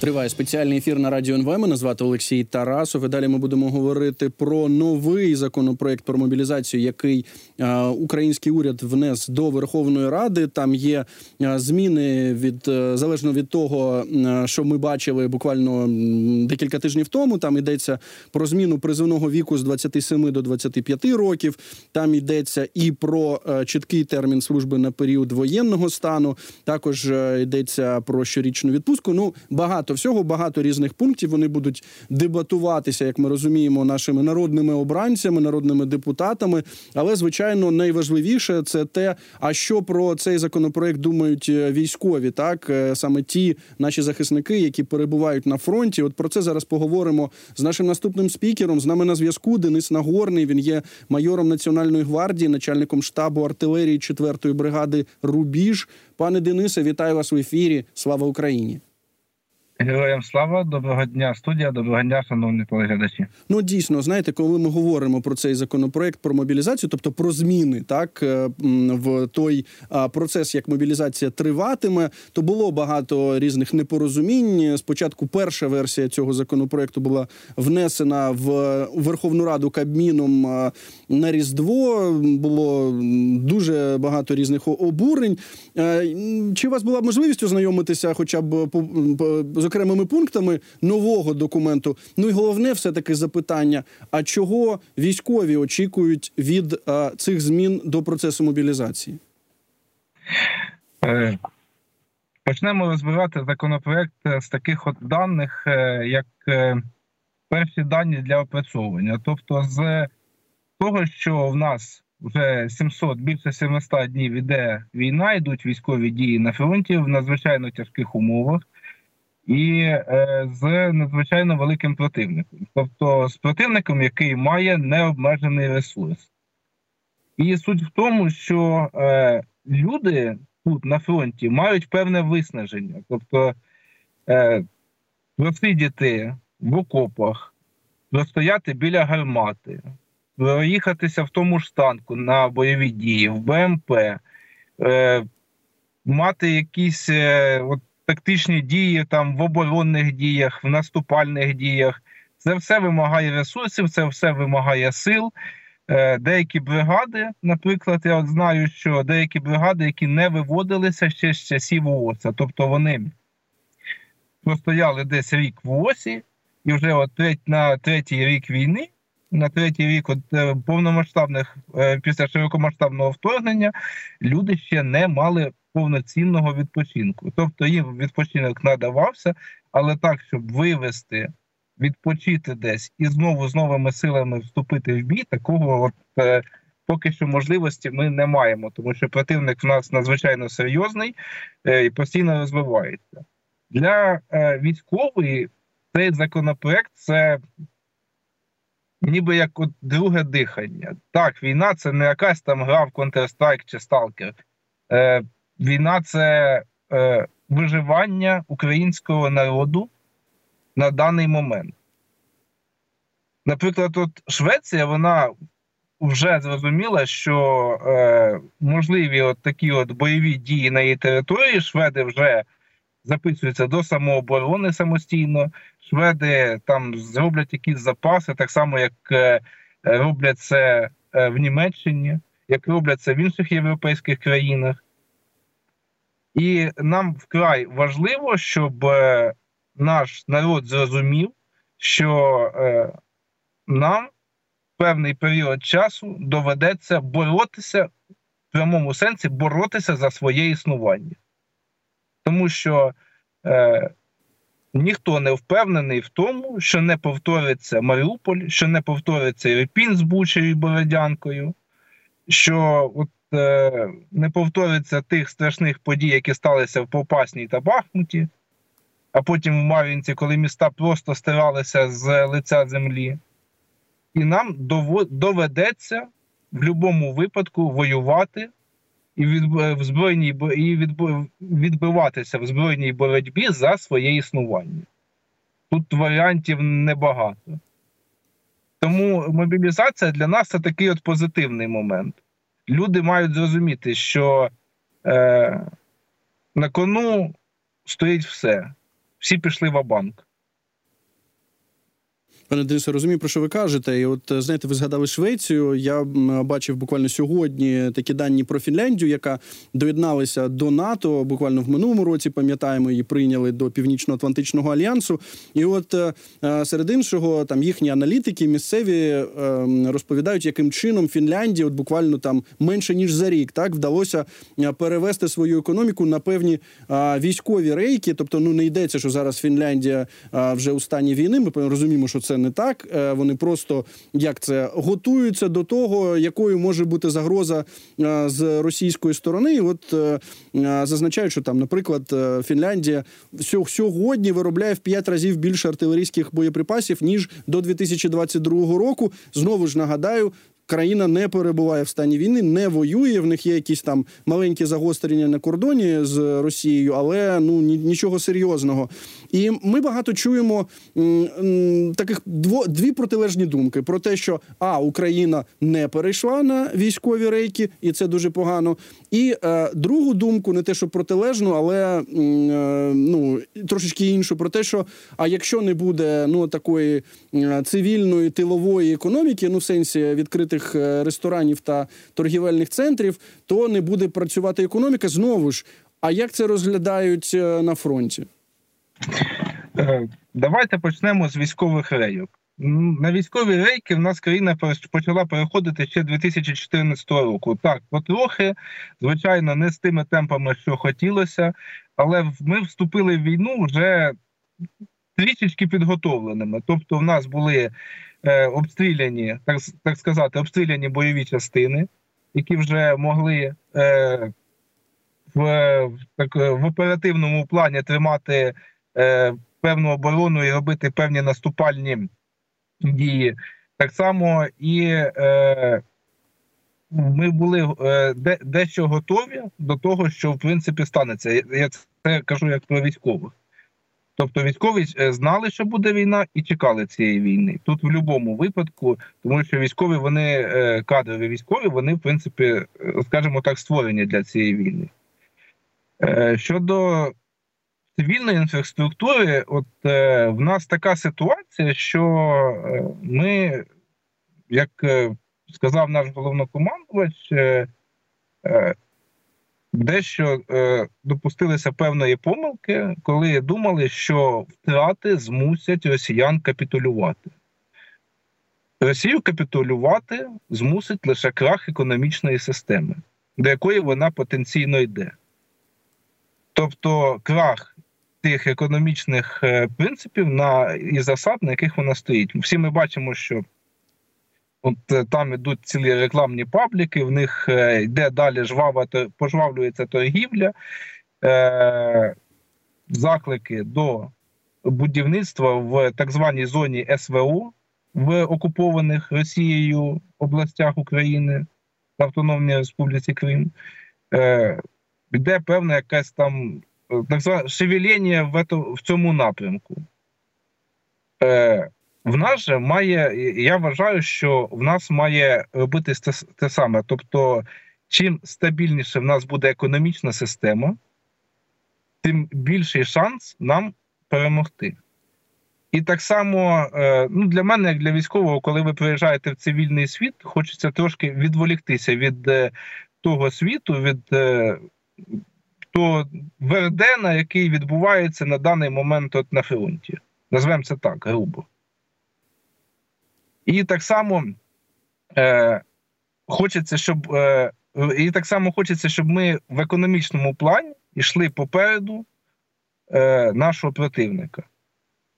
Триває спеціальний ефір на радіо НВ. Мене звати Олексій Тарасов. І Далі ми будемо говорити про новий законопроект про мобілізацію, який е, український уряд внес до Верховної Ради. Там є е, зміни від е, залежно від того, що ми бачили буквально декілька тижнів тому. Там йдеться про зміну призовного віку з 27 до 25 років. Там йдеться і про е, чіткий термін служби на період воєнного стану. Також е, йдеться про щорічну відпустку. Ну багато багато всього, багато різних пунктів. Вони будуть дебатуватися, як ми розуміємо, нашими народними обранцями, народними депутатами. Але звичайно, найважливіше це те, а що про цей законопроект думають е, військові, так е, саме ті наші захисники, які перебувають на фронті. От про це зараз поговоримо з нашим наступним спікером. З нами на зв'язку Денис Нагорний. Він є майором національної гвардії, начальником штабу артилерії 4-ї бригади Рубіж. Пане Денисе, вітаю вас в ефірі. Слава Україні! Героям слава, доброго дня, студія, доброго дня, шановні телеглядачі. Ну дійсно, знаєте, коли ми говоримо про цей законопроект про мобілізацію, тобто про зміни, так е, в той процес, як мобілізація триватиме, то було багато різних непорозумінь. Спочатку перша версія цього законопроекту була внесена в Верховну Раду Кабміном на Різдво. Було дуже багато різних обурень. Е, чи у вас була можливість ознайомитися, хоча б по окремими пунктами нового документу. Ну і головне, все таки запитання: а чого військові очікують від а, цих змін до процесу мобілізації? Е, почнемо розбирати законопроект з таких от даних, е, як е, перші дані для опрацьовування. Тобто, з того, що в нас вже 700, більше 700 днів іде війна, йдуть військові дії на фронті в надзвичайно тяжких умовах і е, з надзвичайно великим противником, тобто з противником, який має необмежений ресурс. І суть в тому, що е, люди тут на фронті мають певне виснаження, тобто е, просидіти в окопах, простояти біля гармати, проїхатися в тому ж танку на бойові дії, в БМП, е, мати якісь е, от тактичні дії там в оборонних діях, в наступальних діях. Це все вимагає ресурсів, це все вимагає сил. Е, деякі бригади, наприклад, я от знаю, що деякі бригади, які не виводилися ще з часів ООСа, тобто вони простояли десь рік в ООСі, і вже от на третій рік війни, на третій рік от е, повномасштабних е, після широкомасштабного вторгнення, люди ще не мали повноцінного відпочинку. Тобто їм відпочинок надавався, але так, щоб вивести, відпочити десь і знову з новими силами вступити в бій, такого от е, поки що можливості ми не маємо, тому що противник в нас надзвичайно серйозний е, і постійно розвивається. Для е, військової цей законопроект це. Ніби як от друге дихання. Так, війна це не якась там гра в Counter-Strike чи Stalker. Е, війна це е, виживання українського народу на даний момент. Наприклад, от Швеція, вона вже зрозуміла, що е, можливі от такі от бойові дії на її території. Шведи вже записуються до самооборони самостійно. Шведи там зроблять якісь запаси, так само, як е, роблять це е, в Німеччині, як роблять це в інших європейських країнах. І нам вкрай важливо, щоб е, наш народ зрозумів, що е, нам певний період часу доведеться боротися в прямому сенсі боротися за своє існування. Тому що е, ніхто не впевнений в тому, що не повториться Маріуполь, що не повториться Ірпінь з Бучею і Бородянкою, що от не повториться тих страшних подій, які сталися в Попасній та Бахмуті, а потім в Мар'їнці, коли міста просто стиралися з лиця землі. І нам доведеться в будь-якому випадку воювати і в збройній і відбиватися в збройній боротьбі за своє існування. Тут варіантів небагато. Тому мобілізація для нас це такий от позитивний момент люди мають зрозуміти, що е, на кону стоїть все. всі пішли в банк Пане Денисе, розумію, про що ви кажете. І от е, знаєте, ви згадали Швецію. Я бачив буквально сьогодні такі дані про Фінляндію, яка доєдналася до НАТО. Буквально в минулому році пам'ятаємо, її прийняли до Північно-Атлантичного альянсу. І от е, е, серед іншого, там їхні аналітики місцеві розповідають, яким чином Фінляндія, от буквально там менше ніж за рік, так вдалося перевести свою економіку на певні військові рейки. Тобто, ну не йдеться, що зараз Фінляндія вже у стані війни. Ми розуміємо, що це не так. Е, вони просто як це готуються до того, якою може бути загроза е, з російської сторони. І От е, зазначають, що там, наприклад, Фінляндія сьогодні виробляє в 5 разів більше артилерійських боєприпасів ніж до 2022 року. Знову ж нагадаю, країна не перебуває в стані війни, не воює. В них є якісь там маленькі загострення на кордоні з Росією, але ну нічого серйозного. І ми багато чуємо таких дво, дві протилежні думки про те, що а Україна не перейшла на військові рейки, і це дуже погано. І е, другу думку, не те, що протилежну, але е, ну трошечки іншу про те, що а якщо не буде ну такої цивільної тилової економіки, ну в сенсі відкритих е, ресторанів та торгівельних центрів, то не буде працювати економіка знову ж. А як це розглядають е, на фронті? Е, давайте почнемо з військових рейок. На військові рейки в нас країна почала переходити ще 2014 року. Так, потрохи, звичайно, не з тими темпами, що хотілося, але ми вступили в війну вже трішечки підготовленими. Тобто, в нас були е, обстріляні, так так сказати, обстріляні бойові частини, які вже могли е, в так, в оперативному плані тримати е, певну оборону і робити певні наступальні дії. Так само і е, ми були е, де, дещо готові до того, що в принципі станеться. Я це кажу як про військових. Тобто військові е, знали, що буде війна, і чекали цієї війни. Тут в будь-якому випадку, тому що військові вони е, кадрові військові, вони в принципі, е, скажімо так, створені для цієї війни. Щодо цивільної інфраструктури, от в нас така ситуація, що ми, як сказав наш головнокомандувач, дещо е, допустилися певної помилки, коли думали, що втрати змусять росіян капітулювати. Росію капітулювати змусить лише крах економічної системи, до якої вона потенційно йде. Тобто крах тих економічних е, принципів на і засад, на яких вона стоїть. Всі ми бачимо, що От е, там ідуть цілі рекламні пабліки, в них е, йде далі жвава, пожвавлюється торгівля, е, заклики до будівництва в так званій зоні СВО в окупованих Росією областях України Автономній Республіці Крим. Йде певна якась там так зване шевеління в, в цьому напрямку. В нас же має, я вважаю, що в нас має робити те, те саме. Тобто, чим стабільніше в нас буде економічна система, тим більший шанс нам перемогти. І так само е, ну, для мене, як для військового, коли ви приїжджаєте в цивільний світ, хочеться трошки відволіктися від е, того світу, від е, того Вердена, який відбувається на даний момент от на фронті. Назвемо це так, грубо. І так само е, хочеться, щоб е, і так само хочеться, щоб ми в економічному плані йшли попереду е, нашого противника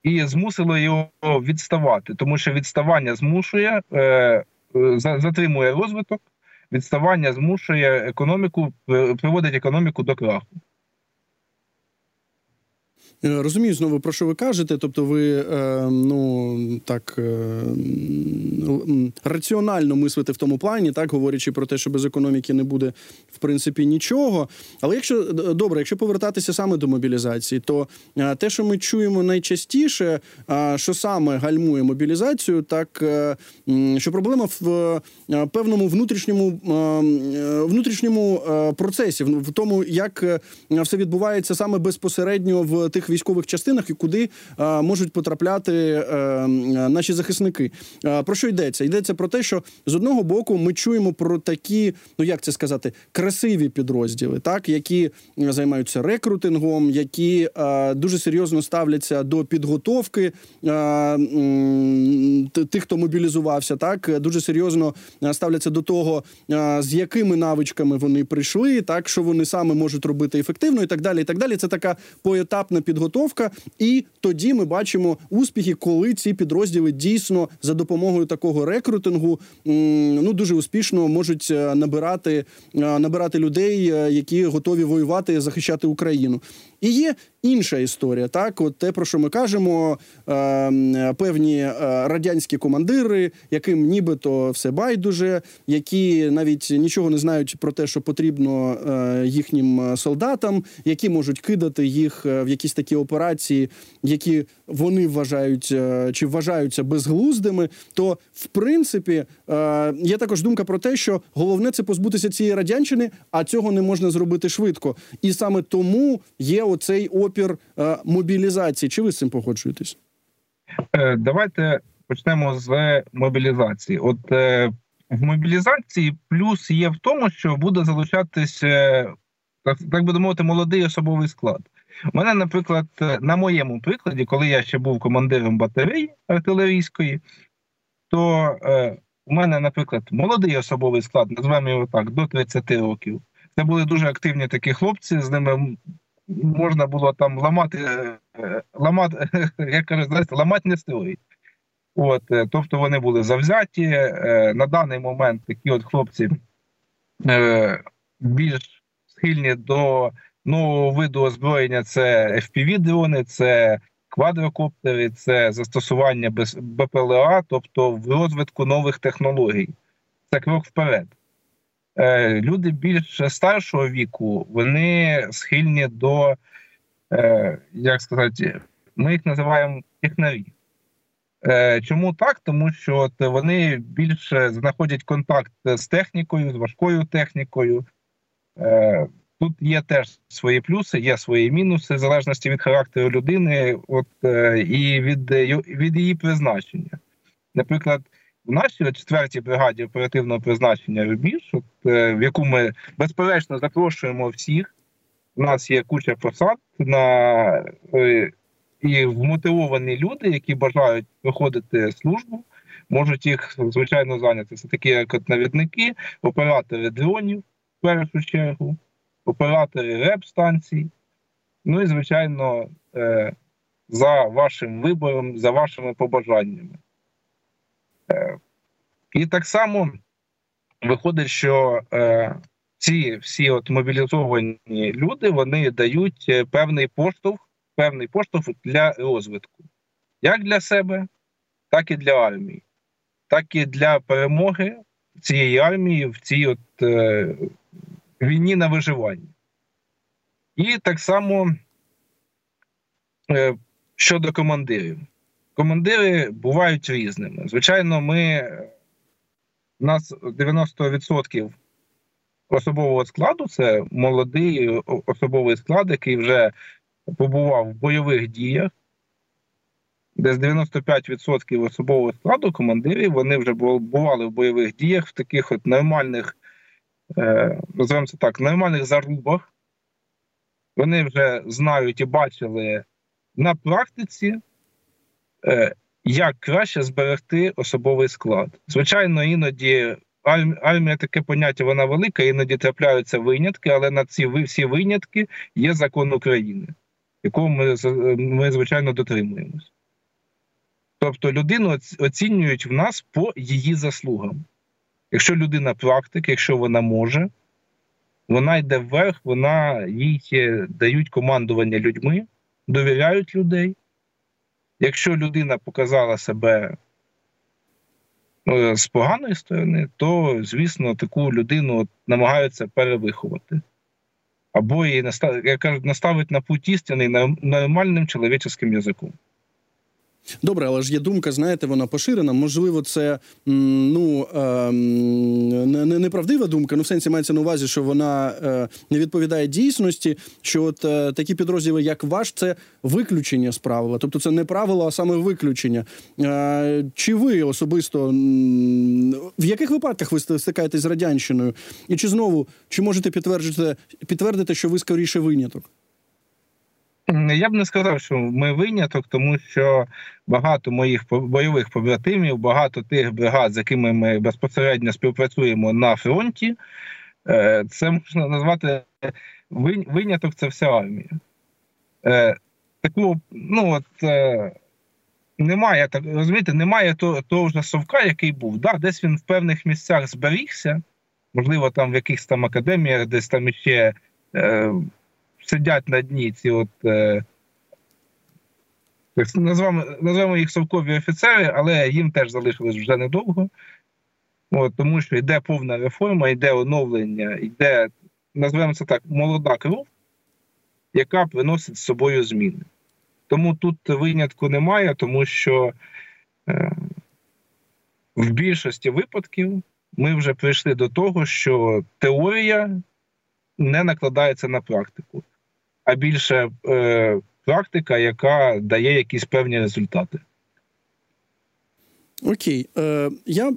і змусило його відставати, тому що відставання змушує, е, затримує розвиток, відставання змушує економіку, приводить економіку до краху. Е, розумію знову про що ви кажете. Тобто, ви е, ну так е, раціонально мислите в тому плані, так говорячи про те, що без економіки не буде в принципі нічого. Але якщо добре, якщо повертатися саме до мобілізації, то те, що ми чуємо найчастіше, що саме гальмує мобілізацію, так що проблема в певному внутрішньому внутрішньому процесі, в тому, як все відбувається саме безпосередньо в тих військових частинах і куди можуть потрапляти наші захисники. Про що йдеться? Йдеться про те, що з одного боку ми чуємо про такі, ну як це сказати, красиві підрозділи, так які займаються рекрутингом, які дуже серйозно ставляться до підготовки тих, хто мобілізувався, так дуже серйозно ставляться до того, з якими навичками вони прийшли, так що вони саме можуть робити ефективно, і так далі. І так далі. Це така поетапна підготовка, і тоді ми бачимо успіхи, коли ці підрозділи дійсно за допомогою такого рекрутингу ну дуже успішно можуть е, набирати набирати людей, е, які готові воювати захищати Україну. І є інша історія. Так, от те, про що ми кажемо, е, певні е, радянські командири, яким нібито все байдуже, які навіть нічого не знають про те, що потрібно е, їхнім солдатам, які можуть кидати їх е, в якісь такі операції, які вони вважають е, чи вважаються безглуздими. То в принципі е, є також думка про те, що головне це позбутися цієї радянщини, а цього не можна зробити швидко, і саме тому є оцей опір е, мобілізації. Чи ви з цим погоджуєтесь? Давайте почнемо з мобілізації. От в мобілізації плюс є в тому, що буде залучатись, так, так би мовити, молодий особовий склад. У мене, наприклад, на моєму прикладі, коли я ще був командиром батареї артилерійської, то е, у мене, наприклад, молодий особовий склад, називаємо його так, до 30 років. Це були дуже активні такі хлопці, з ними можна було там ламати, е, ламати, як кажуть, знаєте, ламати не стоїть. От, е, Тобто вони були завзяті. Е, на даний момент такі от хлопці більш схильні до нового виду озброєння це FPV-дрони, це квадрокоптери, це застосування БПЛА, тобто в розвитку нових технологій. Це крок вперед. Е, люди більш старшого віку вони схильні до, е, як сказати, ми їх називаємо технарі. Е, чому так? Тому що от вони більше знаходять контакт з технікою, з важкою технікою. Тут є теж свої плюси, є свої мінуси, в залежності від характеру людини, от і від від її призначення. Наприклад, в нашій четвертій бригаді оперативного призначення Рубіж, от, е, в яку ми безперечно запрошуємо всіх. У нас є куча посад на е, і вмотивовані люди, які бажають проходити службу, можуть їх звичайно зайняти. Це такі як навідники, оператори дронів в першу чергу, оператори реп-станцій. Ну і звичайно, е, за вашим вибором, за вашими побажаннями. Е, і так само виходить, що е, ці всі от мобілізовані люди вони дають певний поштовх, певний поштовх для розвитку, як для себе, так і для армії, так і для перемоги цієї армії в цій от війні на виживання. І так само е, щодо командирів командири бувають різними. Звичайно, ми у нас 90% особового складу це молодий особовий склад, який вже побував в бойових діях. Десь 95% особового складу командирів вони вже бували в бойових діях в таких от нормальних, називаємо це так, нормальних зарубах. Вони вже знають і бачили на практиці, Е, як краще зберегти особовий склад. Звичайно, іноді армія таке поняття вона велика, іноді трапляються винятки, але на ці всі винятки є закон України, якого ми, ми звичайно дотримуємось. Тобто людину оцінюють в нас по її заслугам. Якщо людина практик, якщо вона може, вона йде вверх, вона їй дають командування людьми, довіряють людей. Якщо людина показала себе ну, з поганої сторони, то, звісно, таку людину намагаються перевиховати. Або її наставити на путь істини нормальним чоловічим язиком. Добре, але ж є думка, знаєте, вона поширена. Можливо, це ну ем, неправдива думка. Ну, в сенсі мається на увазі, що вона е, не відповідає дійсності. Що от е, такі підрозділи, як ваш, це виключення з правила, тобто це не правило, а саме виключення. Е, чи ви особисто в яких випадках ви стикаєтесь з радянщиною? І чи знову чи можете підтвердити підтвердити, що ви скоріше виняток? Я б не сказав, що ми виняток, тому що багато моїх бойових побратимів, багато тих бригад, з якими ми безпосередньо співпрацюємо на фронті, е, це можна назвати виняток це вся армія. Е, таку, ну от е, немає так, розумієте, немає того, того ж совка, який був. Да, Десь він в певних місцях зберігся, можливо, там в якихось там академіях, десь там іще сидять на дні ці от. Е, Назвемо назвемо їх совкові офіцери, але їм теж залишилось вже недовго. От, Тому що йде повна реформа, йде оновлення, йде, назвемо це так, молода кров, яка приносить з собою зміни. Тому тут винятку немає, тому що е, в більшості випадків ми вже прийшли до того, що теорія не накладається на практику а більше е, практика, яка дає якісь певні результати. Окей, Е, я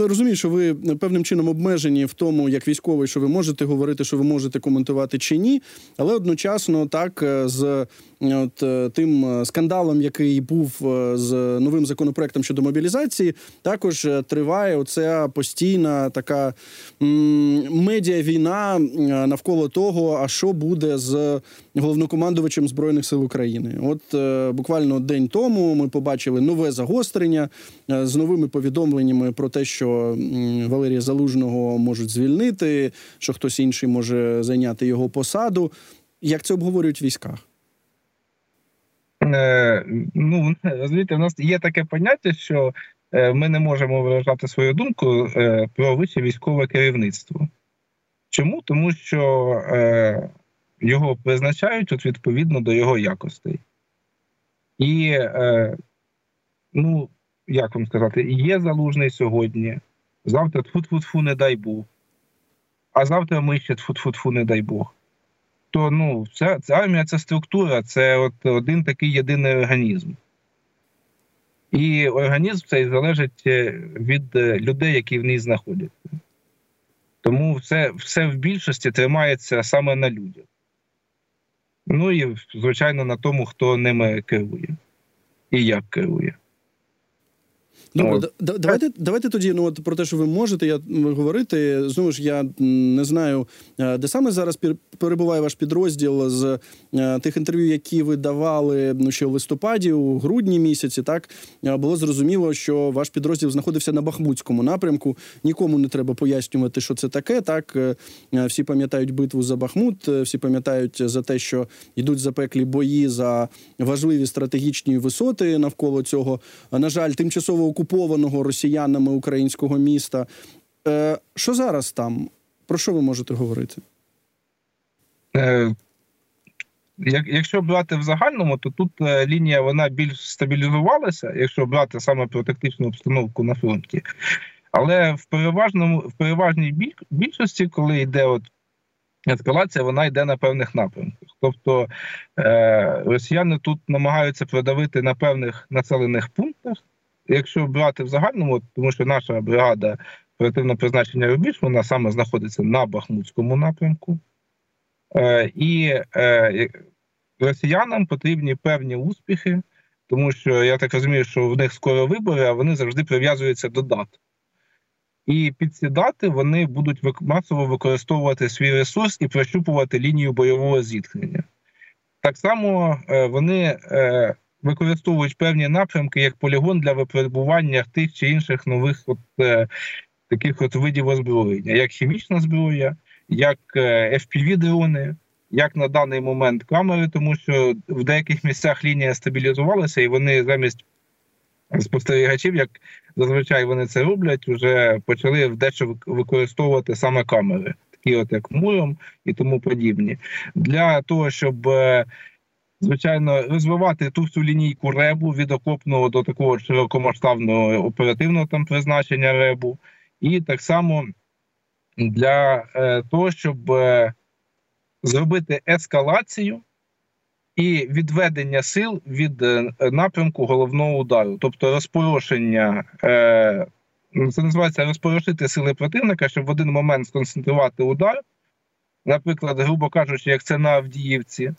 розумію, що ви певним чином обмежені в тому, як військовий, що ви можете говорити, що ви можете коментувати чи ні, але одночасно так е, з от е, тим е, скандалом, який був з новим законопроектом щодо мобілізації, також триває оця постійна така медіа війна навколо того, а що буде з головнокомандувачем збройних сил України. От буквально день тому ми побачили нове загострення з новими повідомленнями про те, що Валерія Залужного можуть звільнити, що хтось інший може зайняти його посаду. Як це обговорюють в військах? Е, ну розумієте, у нас є таке поняття, що е, ми не можемо виражати свою думку е, про вище військове керівництво. Чому? Тому що його призначають от відповідно до його якостей. І ну, як вам сказати, є залужний сьогодні. Завтра тфу-тфу-тфу, не дай Бог. А завтра ми ще тфу-тфу-тфу, не дай Бог. То ну, ця, ця армія це структура, це от один такий єдиний організм. І організм цей залежить е, від е, людей, які в ній знаходяться. Тому все, все в більшості тримається саме на людях. Ну і, звичайно, на тому, хто ними керує і як керує. Добре, да, давайте давайте тоді ну от про те, що ви можете я говорити. Знову ж я не знаю, е, де саме зараз перебуває ваш підрозділ з е, тих інтерв'ю, які ви давали ну ще в листопаді, у грудні місяці. Так е, було зрозуміло, що ваш підрозділ знаходився на Бахмутському напрямку. Нікому не треба пояснювати, що це таке. Так всі пам'ятають битву за Бахмут, всі пам'ятають за те, що йдуть запеклі бої за важливі стратегічні висоти навколо цього. На жаль, тимчасово окуповані окупованого росіянами українського міста. Е, Що зараз там? Про що ви можете говорити? Е, як, Якщо брати в загальному, то тут е, лінія вона більш стабілізувалася, якщо брати саме про тактичну обстановку на фронті. Але в переважному в переважній більшості, коли йде от ескалація, вона йде на певних напрямках. Тобто е, росіяни тут намагаються продавити на певних населених пунктах, якщо брати в загальному, тому що наша бригада оперативного призначення Рубіж, вона саме знаходиться на Бахмутському напрямку, е, і е, росіянам потрібні певні успіхи, тому що я так розумію, що в них скоро вибори, а вони завжди прив'язуються до дат. І під ці дати вони будуть масово використовувати свій ресурс і прощупувати лінію бойового зіткнення. Так само е, вони використовують певні напрямки як полігон для випробування тих чи інших нових от, е, таких от видів озброєння, як хімічна зброя, як е, fpv дрони як на даний момент камери, тому що в деяких місцях лінія стабілізувалася, і вони замість спостерігачів, як зазвичай вони це роблять, вже почали дещо використовувати саме камери, такі от як муром і тому подібні, для того, щоб. Звичайно, розвивати ту всю лінійку ребу від окопного до такого широкомасштабного оперативного там призначення ребу, і так само для е, того, щоб е, зробити ескалацію і відведення сил від е, напрямку головного удару, тобто розпорошення. Це називається розпорошити сили противника, щоб в один момент сконцентрувати удар, наприклад, грубо кажучи, як це на Авдіївці,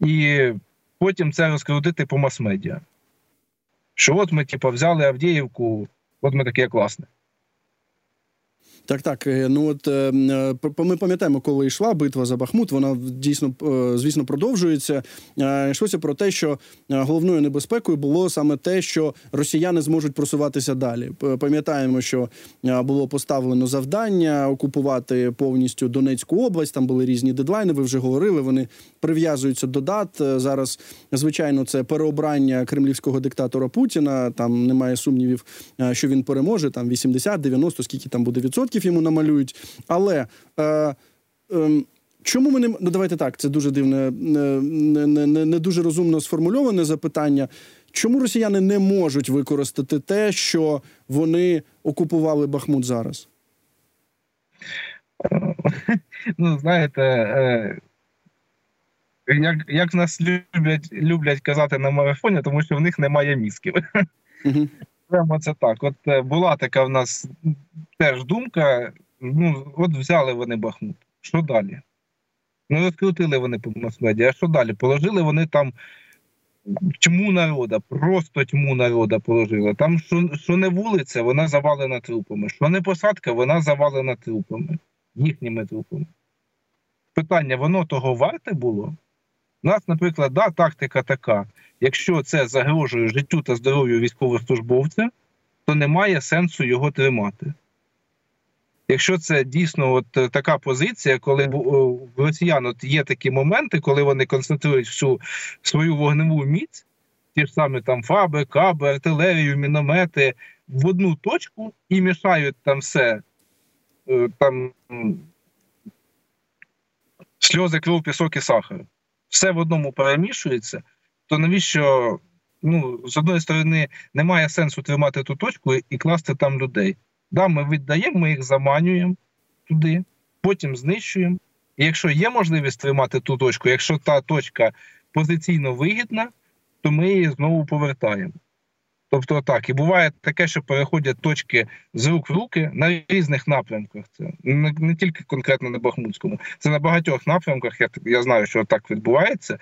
і потім це розкрутити по мас-медіа. Що от ми, типу, взяли Авдіївку, от ми таке класне. Так, так. Е, ну от е, е, ми пам'ятаємо, коли йшла битва за Бахмут. Вона дійсно звісно продовжується. Йшлося про те, що головною небезпекою було саме те, що росіяни зможуть просуватися далі. Пам'ятаємо, що було поставлено завдання окупувати повністю Донецьку область. Там були різні дедлайни. Ви вже говорили. Вони прив'язуються до дат. Зараз звичайно це переобрання кремлівського диктатора Путіна. Там немає сумнівів, що він переможе. Там 80-90, скільки там буде відсотків років йому намалюють. Але е, е, чому ми не ну давайте так? Це дуже дивне, не, не, не, не дуже розумно сформульоване запитання. Чому росіяни не можуть використати те, що вони окупували Бахмут зараз? Ну, знаєте, е, як як нас люблять люблять казати на марафоні, тому що в них немає мізків. Прямо це так. От е, була така в нас теж думка. Ну, от взяли вони Бахмут. Що далі? Ну, розкрутили вони по мас-медіа, а що далі? Положили вони там тьму народа, просто тьму народа положили. Там, що що не вулиця, вона завалена трупами. Що не посадка, вона завалена трупами, їхніми трупами. Питання: воно того варте було? У нас, наприклад, да, тактика така: якщо це загрожує життю та здоров'ю військовослужбовця, то немає сенсу його тримати. Якщо це дійсно от е, така позиція, коли в росіян от є такі моменти, коли вони концентрують всю свою вогневу міць, ті ж самі там фаби, каби, артилерію, міномети в одну точку і мішають там все, е, там сльози, кров, пісок і сахар все в одному перемішується, то навіщо ну, з одної сторони немає сенсу тримати ту точку і класти там людей? Да, Ми віддаємо, ми їх заманюємо туди, потім знищуємо. І якщо є можливість тримати ту точку, якщо та точка позиційно вигідна, то ми її знову повертаємо. Тобто так, і буває таке, що переходять точки з рук в руки на різних напрямках. Це не, не тільки конкретно на Бахмутському, це на багатьох напрямках. Я я знаю, що так відбувається.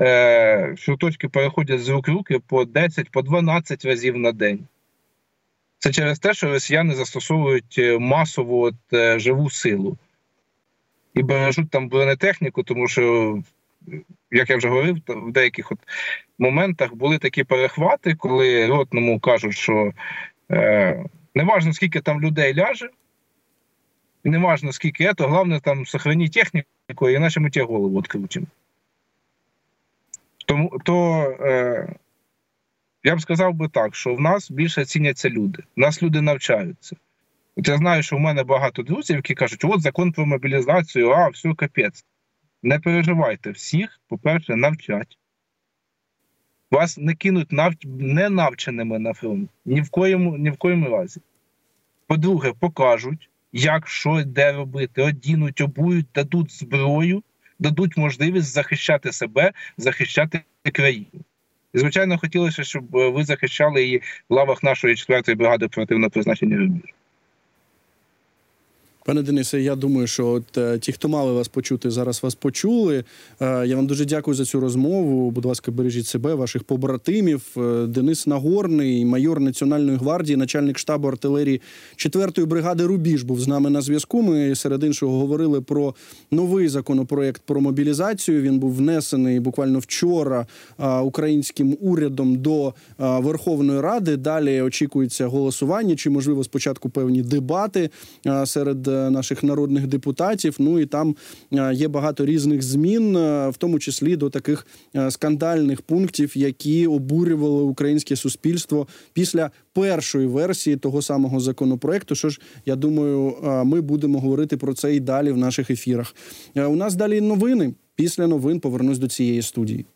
Е, Що точки переходять з рук в руки по 10, по 12 разів на день. Це через те, що росіяни застосовують е, масову от, е, живу силу і бережуть там бронетехніку, тому що як я вже говорив, в деяких от моментах були такі перехвати, коли ротному кажуть, що е, не важно, скільки там людей ляже, і не важно, скільки це, головне там сохрані техніку, іначе ми тебе голову відкрутимо. Тому то е, я б сказав би так, що в нас більше ціняться люди. В нас люди навчаються. От я знаю, що в мене багато друзів, які кажуть, от закон про мобілізацію, а все капець. Не переживайте, всіх, по-перше, навчать. Вас не кинуть нав... ненавченими на фронт. Ні в коєму ні в коєму разі. По-друге, покажуть, як що де робити, одінуть, обують, дадуть зброю, дадуть можливість захищати себе, захищати країну. І, звичайно, хотілося, щоб ви захищали її в лавах нашої 4-ї бригади оперативного призначення рубіж. Пане Денисе, я думаю, що от е, ті, хто мали вас почути, зараз вас почули. Е, я вам дуже дякую за цю розмову. Будь ласка, бережіть себе, ваших побратимів. Е, Денис Нагорний, майор Національної гвардії, начальник штабу артилерії 4-ї бригади Рубіж був з нами на зв'язку. Ми серед іншого говорили про новий законопроект про мобілізацію. Він був внесений буквально вчора українським урядом до Верховної Ради. Далі очікується голосування чи можливо спочатку певні дебати серед наших народних депутатів. Ну і там е, є багато різних змін, е, в тому числі до таких е, скандальних пунктів, які обурювали українське суспільство після першої версії того самого законопроекту. Що ж, я думаю, е, ми будемо говорити про це і далі в наших ефірах. Е, У нас далі новини. Після новин повернусь до цієї студії.